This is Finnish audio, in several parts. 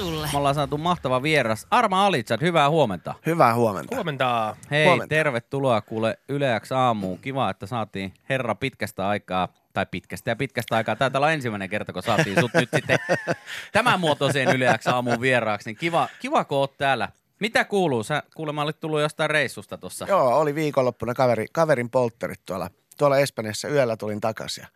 sulle. Me ollaan saatu mahtava vieras. Arma Alitsat, hyvää huomenta. Hyvää huomenta. Huomenta. Hei, Huomenta. tervetuloa kuule Yleäks aamuun. Kiva, että saatiin herra pitkästä aikaa, tai pitkästä ja pitkästä aikaa. Taitaa olla ensimmäinen kerta, kun saatiin sut nyt sitten tämän muotoiseen Yleäks aamuun vieraaksi. Niin kiva, kiva, kun oot täällä. Mitä kuuluu? Sä kuulemma olit tullut jostain reissusta tuossa. Joo, oli viikonloppuna kaveri, kaverin poltterit tuolla, tuolla Espanjassa. Yöllä tulin takaisin.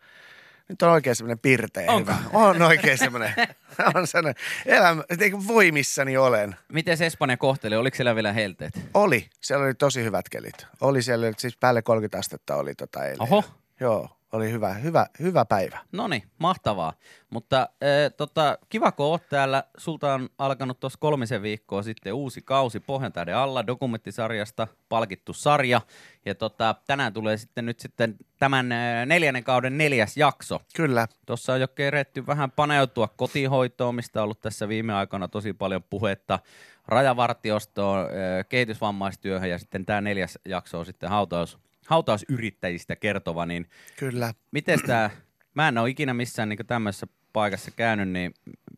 Nyt on oikein semmoinen pirteä Onko? hyvä. On oikein semmoinen. on semmoinen elämä, voimissani olen. Miten se Espanja kohteli? Oliko siellä vielä helteet? Oli, siellä oli tosi hyvät kelit. Oli siellä, siis päälle 30 astetta oli tota eilen. Oho. Joo, oli hyvä, hyvä, hyvä päivä. No niin, mahtavaa. Mutta äh, tota, kiva, kun oot täällä. Sulta on alkanut tuossa kolmisen viikkoa sitten uusi kausi Pohjantähden alla dokumenttisarjasta, palkittu sarja. Ja tota, tänään tulee sitten nyt sitten tämän äh, neljännen kauden neljäs jakso. Kyllä, Tuossa on jo keretty vähän paneutua kotihoitoon, mistä on ollut tässä viime aikoina tosi paljon puhetta, rajavartiostoon, äh, kehitysvammaistyöhön ja sitten tämä neljäs jakso on sitten hautaus, hautausyrittäjistä kertova, niin kyllä. Miten tämä, mä en ole ikinä missään niin tämmöisessä paikassa käynyt, niin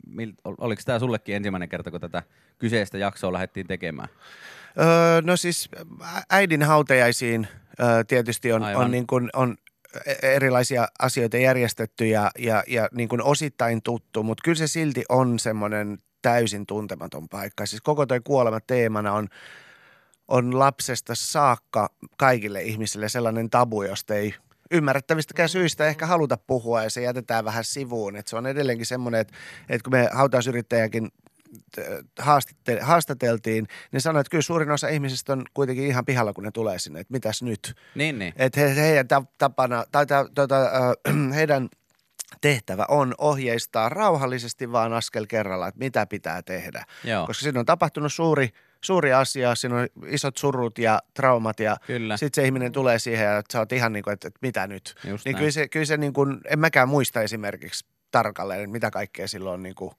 mil, ol- oliko tämä sullekin ensimmäinen kerta, kun tätä kyseistä jaksoa lähdettiin tekemään? Öö, no siis äidin hautajaisiin öö, tietysti on, Aivan. on, niin kuin, on e- erilaisia asioita järjestetty ja, ja, ja niin kuin osittain tuttu, mutta kyllä se silti on semmoinen täysin tuntematon paikka. Siis koko tuo kuolema teemana on, on lapsesta saakka kaikille ihmisille sellainen tabu, josta ei ymmärrettävistäkään syistä ehkä haluta puhua ja se jätetään vähän sivuun. Et se on edelleenkin semmoinen, että, että kun me hautausyrittäjäkin haastatte- haastateltiin, niin sanoi, että kyllä suurin osa ihmisistä on kuitenkin ihan pihalla, kun ne tulee sinne, että mitäs nyt. Niin, niin. Että he, heidän ta- tapana, tai ta, tota, äh, heidän tehtävä on ohjeistaa rauhallisesti vaan askel kerralla, että mitä pitää tehdä. Joo, Koska siinä on tapahtunut suuri, suuri asia, siinä on isot surut ja traumat ja sitten se ihminen tulee siihen ja sä oot ihan niin kuin, että, että mitä nyt. Just Niin näin. kyllä se, kyllä se niin kuin, en mäkään muista esimerkiksi tarkalleen, että mitä kaikkea silloin on niin kuin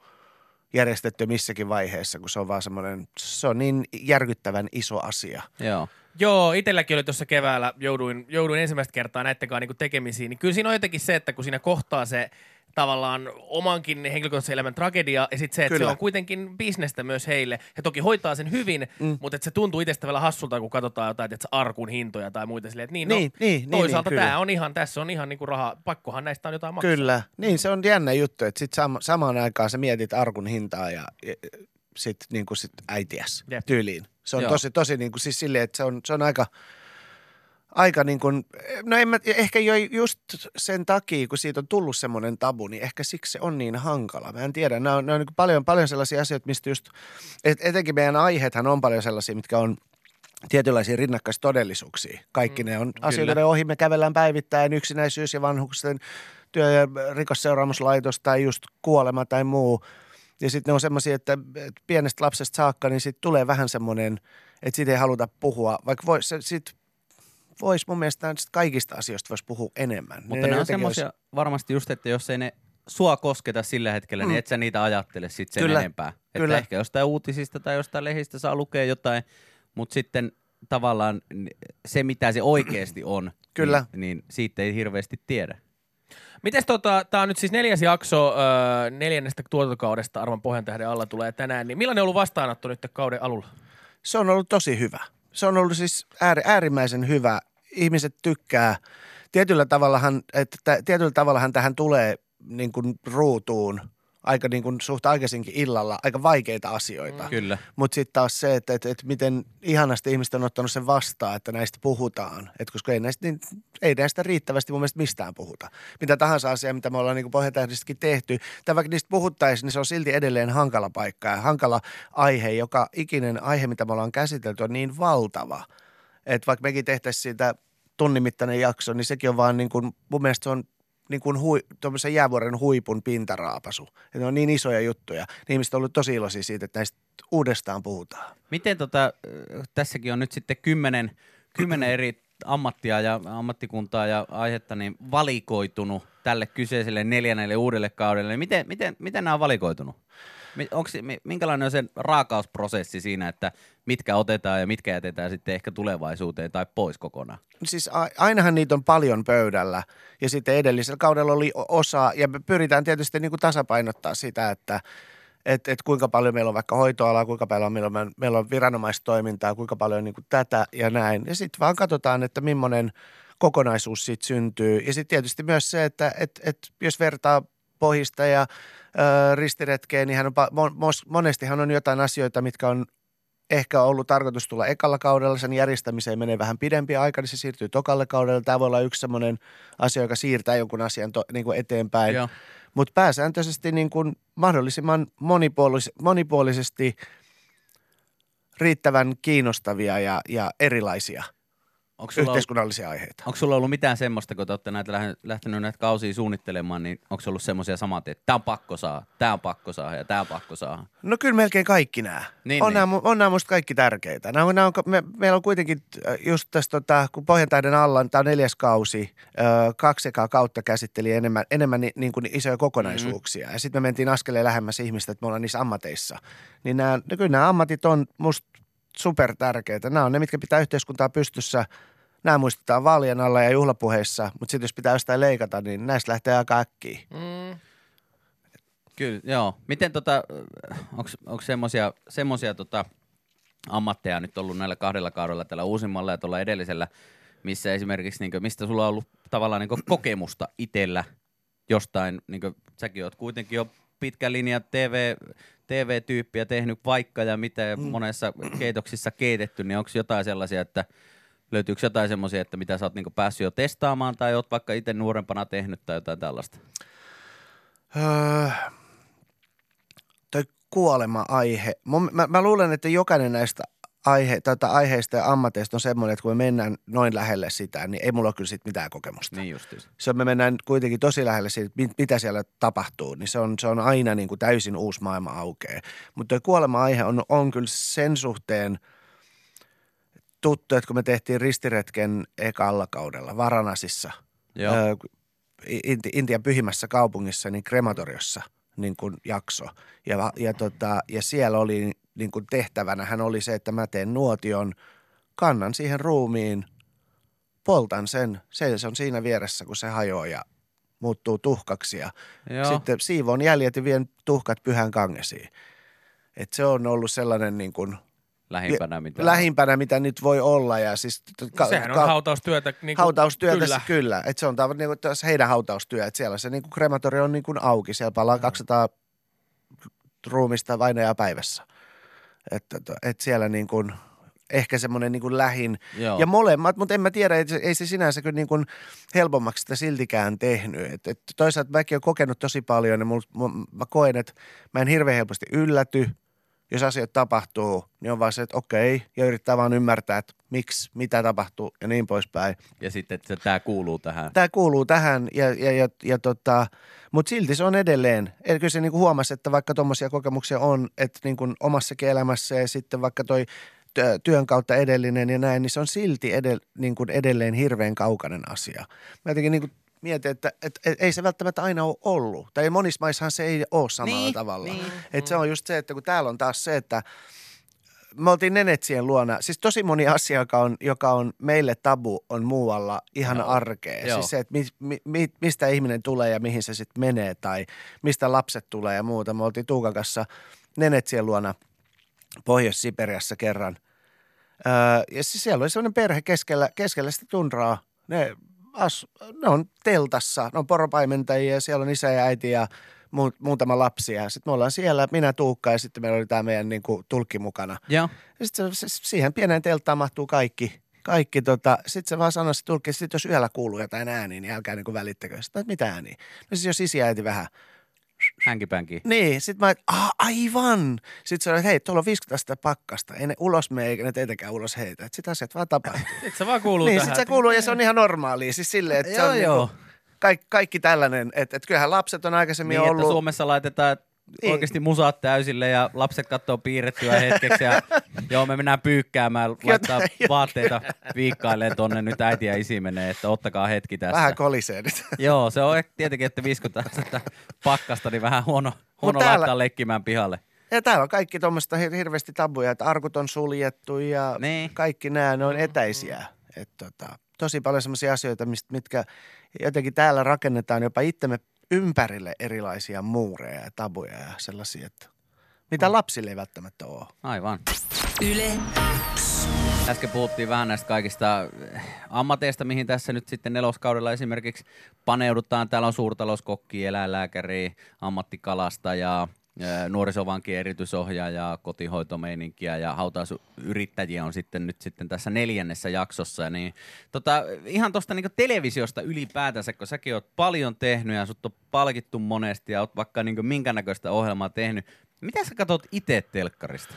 järjestetty missäkin vaiheessa, kun se on vaan semmoinen, se on niin järkyttävän iso asia. Joo. Joo, itselläkin oli tuossa keväällä, jouduin, jouduin ensimmäistä kertaa näiden kanssa niin tekemisiin. Niin kyllä siinä on jotenkin se, että kun siinä kohtaa se tavallaan omankin henkilökohtaisen elämän tragedia ja sitten se, että Kyllä. se on kuitenkin bisnestä myös heille. Ja toki hoitaa sen hyvin, mm. mutta että se tuntuu itsestä vielä hassulta, kun katsotaan jotain että arkun hintoja tai muita silleen, että niin, Niin, no, niin, niin, toisaalta niin, tämä on ihan, tässä on ihan niinku raha, pakkohan näistä on jotain maksaa. Kyllä, niin se on jännä juttu, että sit sam- samaan aikaan sä mietit arkun hintaa ja, ja sit, niin kuin sit äitiäs Jep. tyyliin. Se on Joo. tosi, tosi niin kuin siis silleen, että se on, se on aika, aika niin kuin, no en mä, ehkä jo just sen takia, kun siitä on tullut semmoinen tabu, niin ehkä siksi se on niin hankala. Mä en tiedä, nämä on, nämä on niin paljon, paljon sellaisia asioita, mistä just, et, etenkin meidän aiheethan on paljon sellaisia, mitkä on tietynlaisia rinnakkaistodellisuuksia. Kaikki ne on asioita, joiden ohi me kävellään päivittäin, yksinäisyys ja vanhuksen työ- ja rikosseuraamuslaitos tai just kuolema tai muu. Ja sitten ne on semmoisia, että pienestä lapsesta saakka, niin sitten tulee vähän semmoinen, että siitä ei haluta puhua. Vaikka vois, se, sit vois mun mielestä sit kaikista asioista voisi puhua enemmän. Mutta ne on jotenkin semmoisia varmasti just, että jos ei ne sua kosketa sillä hetkellä, mm. niin et sä niitä ajattele sit sen Kyllä, enempää. Että kyllä. ehkä jostain uutisista tai jostain lehdistä saa lukea jotain, mutta sitten tavallaan se, mitä se oikeasti on, Kyllä. Niin, niin siitä ei hirveästi tiedä. Mites tota, tää on nyt siis neljäs jakso öö, neljännestä tuotantokaudesta Arman Pohjantähden alla tulee tänään, niin millainen on ollut vastaanotto nyt kauden alulla? se on ollut tosi hyvä. Se on ollut siis äär, äärimmäisen hyvä. Ihmiset tykkää. Tietyllä tavallahan, että tä- tietyllä tavallahan tähän tulee niin kuin ruutuun aika niin kuin suht aikaisinkin illalla aika vaikeita asioita. Mm. Kyllä. Mutta sitten taas se, että, että, että miten ihanasti ihmiset on ottanut sen vastaan, että näistä puhutaan. Et koska ei näistä, niin, ei näistä riittävästi mun mielestä mistään puhuta. Mitä tahansa asiaa, mitä me ollaan niin Pohjatähdistäkin tehty, tai vaikka niistä puhuttaisiin, niin se on silti edelleen hankala paikka ja hankala aihe. Joka ikinen aihe, mitä me ollaan käsitelty, on niin valtava, että vaikka mekin tehtäisiin siitä tunnin mittainen jakso, niin sekin on vaan niin kuin, mun mielestä se on niin kuin hui, jäävuoren huipun pintaraapasu. Ne on niin isoja juttuja. Niin ihmiset on ollut tosi iloisia siitä, että näistä uudestaan puhutaan. Miten tota, äh, tässäkin on nyt sitten kymmenen, kymmenen eri ammattia ja ammattikuntaa ja aihetta niin valikoitunut tälle kyseiselle neljännelle uudelle kaudelle. Miten, miten, miten nämä on valikoitunut? Onks, mi- minkälainen on se raakausprosessi siinä, että mitkä otetaan ja mitkä jätetään sitten ehkä tulevaisuuteen tai pois kokonaan? Siis ainahan niitä on paljon pöydällä ja sitten edellisellä kaudella oli osa ja me pyritään tietysti niin kuin tasapainottaa sitä, että että et kuinka paljon meillä on vaikka hoitoalaa, kuinka paljon meillä on, meillä on viranomaistoimintaa, kuinka paljon niin kuin tätä ja näin. Ja sitten vaan katsotaan, että millainen kokonaisuus siitä syntyy. Ja sitten tietysti myös se, että et, et jos vertaa pohista ja ö, ristiretkeen, niin hän on, monestihan on jotain asioita, mitkä on ehkä ollut tarkoitus tulla ekalla kaudella, sen järjestämiseen menee vähän pidempi aika, niin se siirtyy tokalle kaudelle. Tämä voi olla yksi sellainen asia, joka siirtää jonkun asian to, niin kuin eteenpäin. Mutta pääsääntöisesti niin kuin mahdollisimman monipuolis- monipuolisesti riittävän kiinnostavia ja, ja erilaisia – Onko sulla yhteiskunnallisia ollut, aiheita. Onko sulla ollut mitään semmoista, kun te olette näitä lähtenyt näitä kausia suunnittelemaan, niin onko ollut semmoisia samat, että tämä on pakko saa, tämä on pakko saa ja tämä on pakko saa? No kyllä melkein kaikki nämä. Niin, on, niin. Nämä, on nämä musta kaikki tärkeitä. Nämä on, nämä on, me, meillä on kuitenkin äh, just tässä, tota, kun Pohjantäiden alla, tämä on neljäs kausi, ö, äh, kaksi ekaa kautta käsitteli enemmän, enemmän ni, niin kuin isoja kokonaisuuksia. Mm-hmm. Ja sitten me mentiin askeleen lähemmäs ihmistä, että me ollaan niissä ammateissa. Niin nämä, no kyllä nämä ammatit on musta super tärkeitä. Nämä on ne, mitkä pitää yhteiskuntaa pystyssä. Nämä muistetaan vaalien alla ja juhlapuheissa, mutta sitten jos pitää jostain leikata, niin näistä lähtee aika äkkiä. Mm. Kyllä, joo. Miten tota, onko semmoisia semmosia tota, ammatteja nyt ollut näillä kahdella kaudella tällä uusimmalla ja tuolla edellisellä, missä esimerkiksi, niin kuin, mistä sulla on ollut tavallaan niin kokemusta itsellä jostain, niin kuin, säkin oot kuitenkin jo pitkä linja TV, TV-tyyppiä tehnyt vaikka ja mitä mm. monessa keitoksissa keitetty, niin onko jotain sellaisia, että löytyykö jotain semmoisia, että mitä sä oot niinku päässyt jo testaamaan tai oot vaikka itse nuorempana tehnyt tai jotain tällaista? Öö, toi kuolema-aihe. Mä, mä, luulen, että jokainen näistä aihe, tätä aiheista ja ammateista on semmoinen, että kun me mennään noin lähelle sitä, niin ei mulla ole kyllä siitä mitään kokemusta. Niin justiis. Se on, me mennään kuitenkin tosi lähelle siitä, mitä siellä tapahtuu, niin se on, se on aina niin kuin täysin uusi maailma aukeaa. Mutta tuo kuolema-aihe on, on kyllä sen suhteen tuttu, että kun me tehtiin ristiretken ekalla kaudella Varanasissa, Joo. Ö, Intian pyhimmässä kaupungissa, niin krematoriossa niin kuin jakso. Ja, ja, tota, ja siellä oli niin kuin tehtävänä hän oli se, että mä teen nuotion, kannan siihen ruumiin, poltan sen, se, on siinä vieressä, kun se hajoaa ja muuttuu tuhkaksi ja Joo. sitten siivon jäljet ja vien tuhkat pyhän kangesiin. Et se on ollut sellainen niin kuin Lähimpänä mitä, lähimpänä, mitä nyt voi olla. Ja siis, ka- Sehän on ka- hautaustyötä. Niin kuin, hautaustyötä, kyllä. kyllä. Että se on tav- niin kuin, heidän hautaustyö. Että siellä se niin kuin krematori on niin kuin auki. Siellä palaa 200 ruumista vainajaa päivässä. Että et, siellä niin kuin, ehkä semmoinen niin kuin lähin. Joo. Ja molemmat, mutta en mä tiedä, ei, ei se sinänsä kyllä niin kuin helpommaksi sitä siltikään tehnyt. Et, et toisaalta mäkin olen kokenut tosi paljon ja mul, mä, mä koen, että mä en hirveän helposti ylläty – jos asiat tapahtuu, niin on vaan se, että okei, ja yrittää vaan ymmärtää, että miksi, mitä tapahtuu ja niin poispäin. Ja sitten, että tämä kuuluu tähän. Tämä kuuluu tähän, ja, ja, ja, ja tota, mutta silti se on edelleen. Eli kyllä se niinku huomasi, että vaikka tuommoisia kokemuksia on, että niinku omassakin elämässä ja sitten vaikka toi työn kautta edellinen ja näin, niin se on silti edell, niin kuin edelleen hirveän kaukainen asia. Mä jotenkin niin kuin mietin, että, että, että ei se välttämättä aina ole ollut. Tai monissa maissahan se ei ole samalla niin, tavalla. Niin. Että se on just se, että kun täällä on taas se, että me oltiin Nenetsien luona. Siis tosi moni asia, joka on, joka on meille tabu, on muualla ihan Joo. arkea. Joo. Siis se, että mi, mi, mistä ihminen tulee ja mihin se sitten menee tai mistä lapset tulee ja muuta. Me oltiin Tuukan kanssa Nenetsien luona Pohjois-Siperiassa kerran. Öö, ja siis siellä oli sellainen perhe keskellä, keskellä sitä tundraa. Ne as, ne on teltassa, ne on poropaimentajia ja siellä on isä ja äiti ja muutama lapsi. Ja sitten me ollaan siellä, minä Tuukka ja sitten meillä oli tämä meidän niin kuin, tulkki mukana. Ja, ja sitten se, siihen pieneen telttaan mahtuu kaikki. kaikki tota, sitten se vaan sanoi se tulkki, että jos yöllä kuuluu jotain ääniä, niin älkää niin välittäkö. Sitten mitä ääniä? No siis jos isi äiti vähän – Hänkipänki. Niin, sit mä, ah, aivan. Sitten se oli, hei, tuolla on 50 astetta pakkasta. Ei ne ulos mene, eikä ne teitäkään ulos heitä. Et sit asiat vaan tapahtuu. sit se vaan kuuluu Niin, tähän. sit se kuuluu ja se on ihan normaalia. Siis silleen, että se on joo. Niinku, kaikki, kaikki tällainen. Että et kyllähän lapset on aikaisemmin niin, ollut. Että Suomessa laitetaan niin. oikeasti musaat täysille ja lapset katsoo piirrettyä hetkeksi ja joo me mennään pyykkäämään, laittaa vaatteita viikkailleen tonne, nyt äiti ja isi menee, että ottakaa hetki tässä. Vähän kolisee nyt. joo, se on tietenkin, että 50 sitä pakkasta, niin vähän huono, huono täällä, laittaa leikkimään pihalle. Ja täällä on kaikki tuommoista hirveästi tabuja, että arkut on suljettu ja niin. kaikki nämä, ne on etäisiä. Et tota, tosi paljon sellaisia asioita, mitkä jotenkin täällä rakennetaan jopa itsemme ympärille erilaisia muureja ja tabuja ja sellaisia, että mitä lapsille ei välttämättä ole. Aivan. Yle Äsken puhuttiin vähän näistä kaikista eh, ammateista, mihin tässä nyt sitten neloskaudella esimerkiksi paneudutaan. Täällä on suurtalouskokki, eläinlääkäri, ammattikalastaja, nuorisovankien erityisohjaaja, kotihoitomeininkiä ja hautausuyrittäjiä on sitten nyt sitten tässä neljännessä jaksossa. Niin, tota, ihan tuosta niin televisiosta ylipäätänsä, kun säkin oot paljon tehnyt ja sut on palkittu monesti ja oot vaikka niin minkä näköistä ohjelmaa tehnyt. Mitä sä katsot itse telkkarista?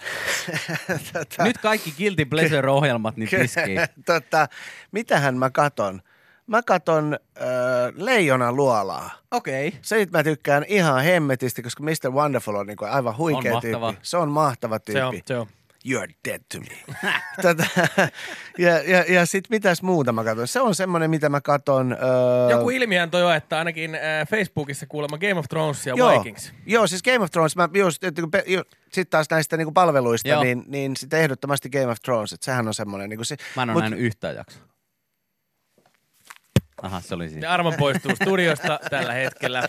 Tota, Nyt kaikki Guilty Pleasure-ohjelmat niin tiskiin. tota, mitähän mä katon? Mä katon äh, Leijona luolaa. Okei. Okay. Se nyt mä tykkään ihan hemmetisti, koska Mr. Wonderful on niinku aivan huikea On tyyppi. mahtava. Se on mahtava tyyppi. Se on, se on. You're dead to me. Tätä, ja ja, ja sitten mitäs muuta mä katson? Se on semmoinen, mitä mä katon. Öö, Joku ilmihän toi on, että ainakin äh, Facebookissa kuulemma Game of Thrones ja joo, Vikings. joo, siis Game of Thrones, mä just, että kun pe- ju- sit taas näistä niinku palveluista, Joo. niin, niin sitten ehdottomasti Game of Thrones, että sehän on semmoinen. Niinku se, Mä en ole mut- nähnyt yhtään jaksoa. Aha, se oli siinä. Arman poistuu studiosta tällä hetkellä.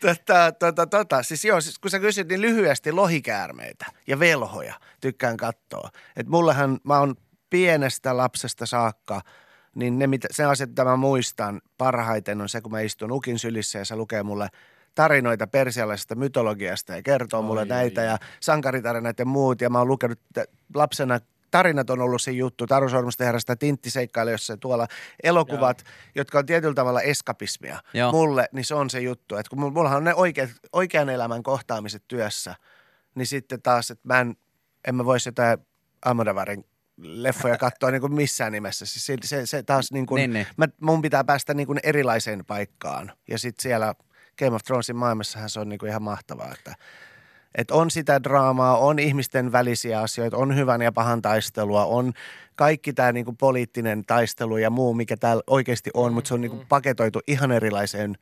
Tota, tota, tota. Siis joo, siis kun sä kysyt niin lyhyesti lohikäärmeitä ja velhoja tykkään katsoa. Et mullahan, mä oon pienestä lapsesta saakka, niin ne, mitä, se asiat, mitä mä muistan parhaiten on se, kun mä istun ukin sylissä ja se lukee mulle tarinoita persialaisesta mytologiasta ja kertoo mulle Oi, näitä oi, ja sankaritarinat ja muut. Ja mä oon lukenut lapsena tarinat on ollut se juttu, Taru Tinttiseikkailijassa ja tuolla elokuvat, jotka on tietyllä tavalla eskapismia Joo. mulle, niin se on se juttu. Että kun mullahan on ne oikeat, oikean elämän kohtaamiset työssä, niin sitten taas, että mä en, en mä voisi jotain Almodavarin leffoja katsoa niin kuin missään nimessä. Siis se, se, se taas niin kuin, Niin, niin. Mä, mun pitää päästä niin kuin erilaiseen paikkaan. Ja sitten siellä Game of Thronesin maailmassahan se on niin kuin ihan mahtavaa, että että on sitä draamaa, on ihmisten välisiä asioita, on hyvän ja pahan taistelua, on kaikki tämä niinku poliittinen taistelu ja muu, mikä täällä oikeasti on, mutta se on niinku paketoitu ihan erilaiseen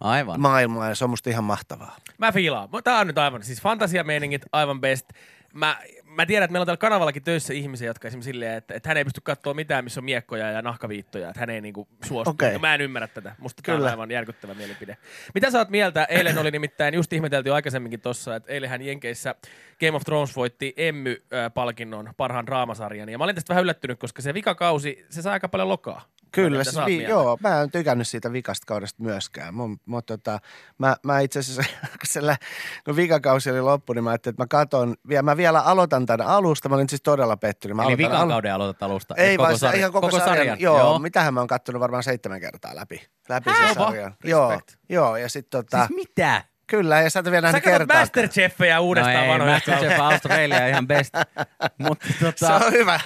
Aivan. maailmaan ja se on musta ihan mahtavaa. Mä fiilaan. Tää on nyt aivan, siis fantasiameiningit aivan best. Mä, mä tiedän, että meillä on täällä kanavallakin töissä ihmisiä, jotka esimerkiksi silleen, että, että hän ei pysty katsoa mitään, missä on miekkoja ja nahkaviittoja, että hän ei niinku suostu. Ja Mä en ymmärrä tätä. Musta tää on Kyllä. aivan järkyttävä mielipide. Mitä sä oot mieltä? Eilen oli nimittäin, just ihmetelty jo aikaisemminkin tossa, että eilenhän Jenkeissä Game of Thrones voitti Emmy-palkinnon parhaan draamasarjan. Ja mä olin tästä vähän yllättynyt, koska se vikakausi, se saa aika paljon lokaa. Kyllä, siis vi- joo, mä en tykännyt siitä vikasta kaudesta myöskään. Mun, mun, tota, mä, mä itse asiassa, kun, siellä, kun vikakausi oli loppu, niin mä ajattelin, että mä katon, vielä, mä vielä aloitan tämän alusta. Mä olin siis todella pettynyt. Mä Eli aloitan vikan alu- kauden aloitat alusta. Ei Et vaan koko sitä sarja- ihan koko, sarjan. sarjan. Joo, Joo. mitähän mä oon kattonut varmaan seitsemän kertaa läpi. Läpi Hää? sen sarjan. Joo, joo, ja sitten tota, Siis mitä? Kyllä, ja sä et vielä Sä nähnyt katsot kertaa. Masterchefejä uudestaan no ei, vanhoja Masterchef Australia ihan best. Mutta Se tota, on hyvä.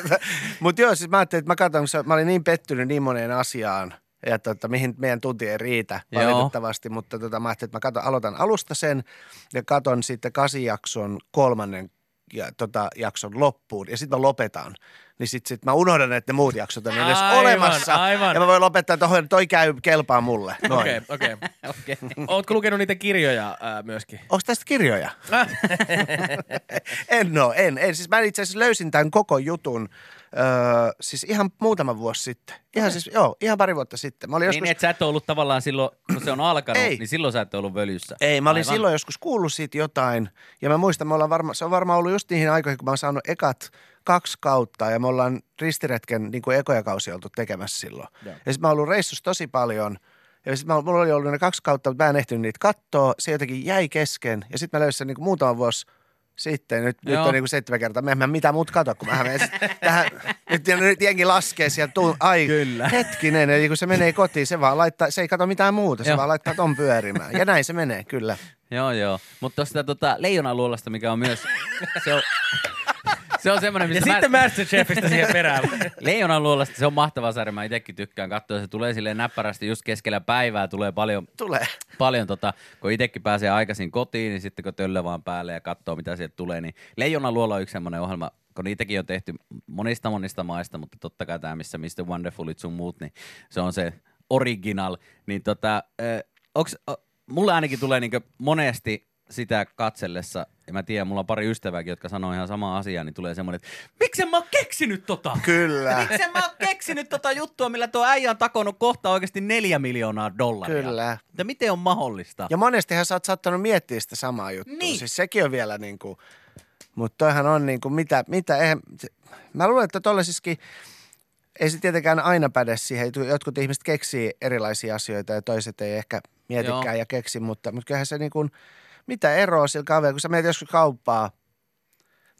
Mutta joo, siis mä ajattelin, että mä katson, kun se- mä olin niin pettynyt niin moneen asiaan, ja tota, mihin meidän tunti ei riitä Joo. valitettavasti, mutta tota, mä ajattelin, että mä katon, aloitan alusta sen ja katon sitten kasijakson kolmannen ja, tota, jakson loppuun ja sitten mä lopetan. Niin sitten sit mä unohdan, että ne muut jaksot on edes Aivan, olemassa. aivan. Ja mä voin lopettaa, että toi- toi käy, kelpaa mulle. Okei, okei. okei. Ootko lukenut niitä kirjoja ää, myöskin? Onko tästä kirjoja? en oo, en, en. Siis mä itse asiassa löysin tämän koko jutun öö, siis ihan muutama vuosi sitten. Ihan siis, joo, ihan pari vuotta sitten. Mä olin Niin, joskus... että sä et ollut tavallaan silloin, kun se on alkanut, Ei. niin silloin sä et ollut völyssä. Ei, mä olin Aivan. silloin joskus kuullut siitä jotain. Ja mä muistan, me ollaan varma, se on varmaan ollut just niihin aikoihin, kun mä oon saanut ekat kaksi kautta. Ja me ollaan ristiretken niin kuin ekoja kausia oltu tekemässä silloin. Joo. Ja sitten mä oon ollut reissussa tosi paljon. Ja sitten mulla oli ollut ne kaksi kautta, mutta mä en ehtinyt niitä katsoa. Se jotenkin jäi kesken. Ja sitten mä löysin sen niin muutama vuosi sitten. Nyt, nyt Joo. on niin kuin seitsemän kertaa. Mä en mä mitään muuta katso, kun mä menen tähän. Nyt, nyt jengi laskee sieltä. Tuu, ai, Kyllä. hetkinen. Eli kun se menee kotiin, se vaan laittaa, se ei katso mitään muuta. Se Joo. vaan laittaa ton pyörimään. Ja näin se menee, kyllä. Joo, joo. Mutta tuosta tota, leijonaluolasta, mikä on myös, se on, se on semmoinen, Ja mistä sitten mä, Masterchefistä siihen perään. Leijonaluolasta se on mahtava sarja, mä itsekin tykkään katsoa. Se tulee silleen näppärästi just keskellä päivää, tulee paljon, Tulee. paljon tota, kun itsekin pääsee aikaisin kotiin, niin sitten kun töllö vaan päälle ja katsoo, mitä sieltä tulee, niin Leijonaluola on yksi semmoinen ohjelma, kun niitäkin on tehty monista monista maista, mutta totta kai tämä, missä Mr. Wonderfulit sun muut, niin se on se original. Niin tota, äh, onks, äh, mulle ainakin tulee niinku monesti sitä katsellessa, ja mä tiedän, mulla on pari ystävääkin, jotka sanoo ihan samaa asiaa, niin tulee semmoinen, että miksen mä oon keksinyt tota? Kyllä. Miksen mä oon keksinyt tota juttua, millä tuo äijä on takonut kohta oikeasti neljä miljoonaa dollaria? Kyllä. Mutta miten on mahdollista? Ja monestihan sä oot saattanut miettiä sitä samaa juttua. Niin. Siis sekin on vielä niin kuin, mutta toihan on niin kuin mitä, mitä eihän, se- mä luulen, että tollasiskin, ei se tietenkään aina päde siihen. Jotkut ihmiset keksii erilaisia asioita ja toiset ei ehkä mietikään Joo. ja keksi, mutta, mutta kyllähän se niin kuin, mitä eroa sillä kaverilla, kun sä menet joskus kauppaa,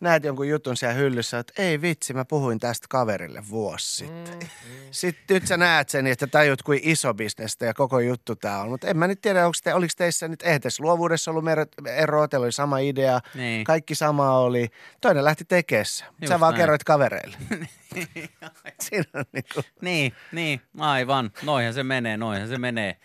näet jonkun jutun siellä hyllyssä, että ei vitsi, mä puhuin tästä kaverille vuosi sitten. Mm, Sitten nyt sä näet sen, että tajut kuin iso bisnestä ja koko juttu tää on. Mutta en mä nyt tiedä, onko te, oliko teissä nyt, eihän tässä luovuudessa ollut eroa, teillä oli sama idea, Niin. kaikki sama oli. Toinen lähti tekeessä. Just Sä vaan näin. kerroit kavereille. Siinä on niinku, Niin, niin, aivan. Noihan se menee, noihan se menee.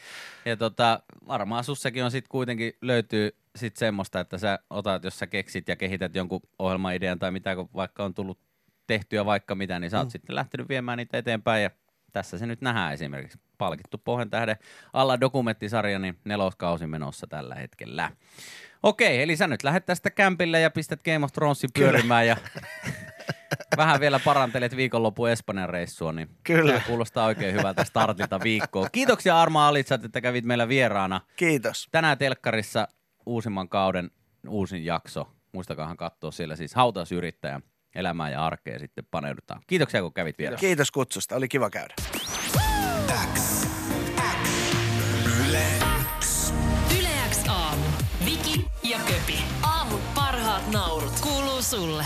Ja tota, varmaan sussakin on sitten kuitenkin löytyy sit semmoista, että sä otat, jos sä keksit ja kehität jonkun ohjelmaidean tai mitä, kun vaikka on tullut tehtyä vaikka mitä, niin sä oot mm. sitten lähtenyt viemään niitä eteenpäin ja tässä se nyt nähdään esimerkiksi. Palkittu Pohjan tähden alla dokumenttisarja, niin neloskausi menossa tällä hetkellä. Okei, eli sä nyt lähdet tästä kämpille ja pistät Game of Thronesin pyörimään ja vähän vielä parantelet viikonlopun Espanjan reissua, niin Kyllä. tämä kuulostaa oikein hyvältä startilta viikkoa. Kiitoksia Arma Alitsat, että kävit meillä vieraana. kiitos. Tänään telkkarissa uusimman kauden uusin jakso. Muistakaahan katsoa siellä siis hautausyrittäjän elämää ja arkea sitten paneudutaan. Kiitoksia, kun kävit vieraana. Kiitos kutsusta, oli kiva käydä. Yle Yle X aamu. Viki ja Köpi. Aamun parhaat naurut. Kuuluu sulle.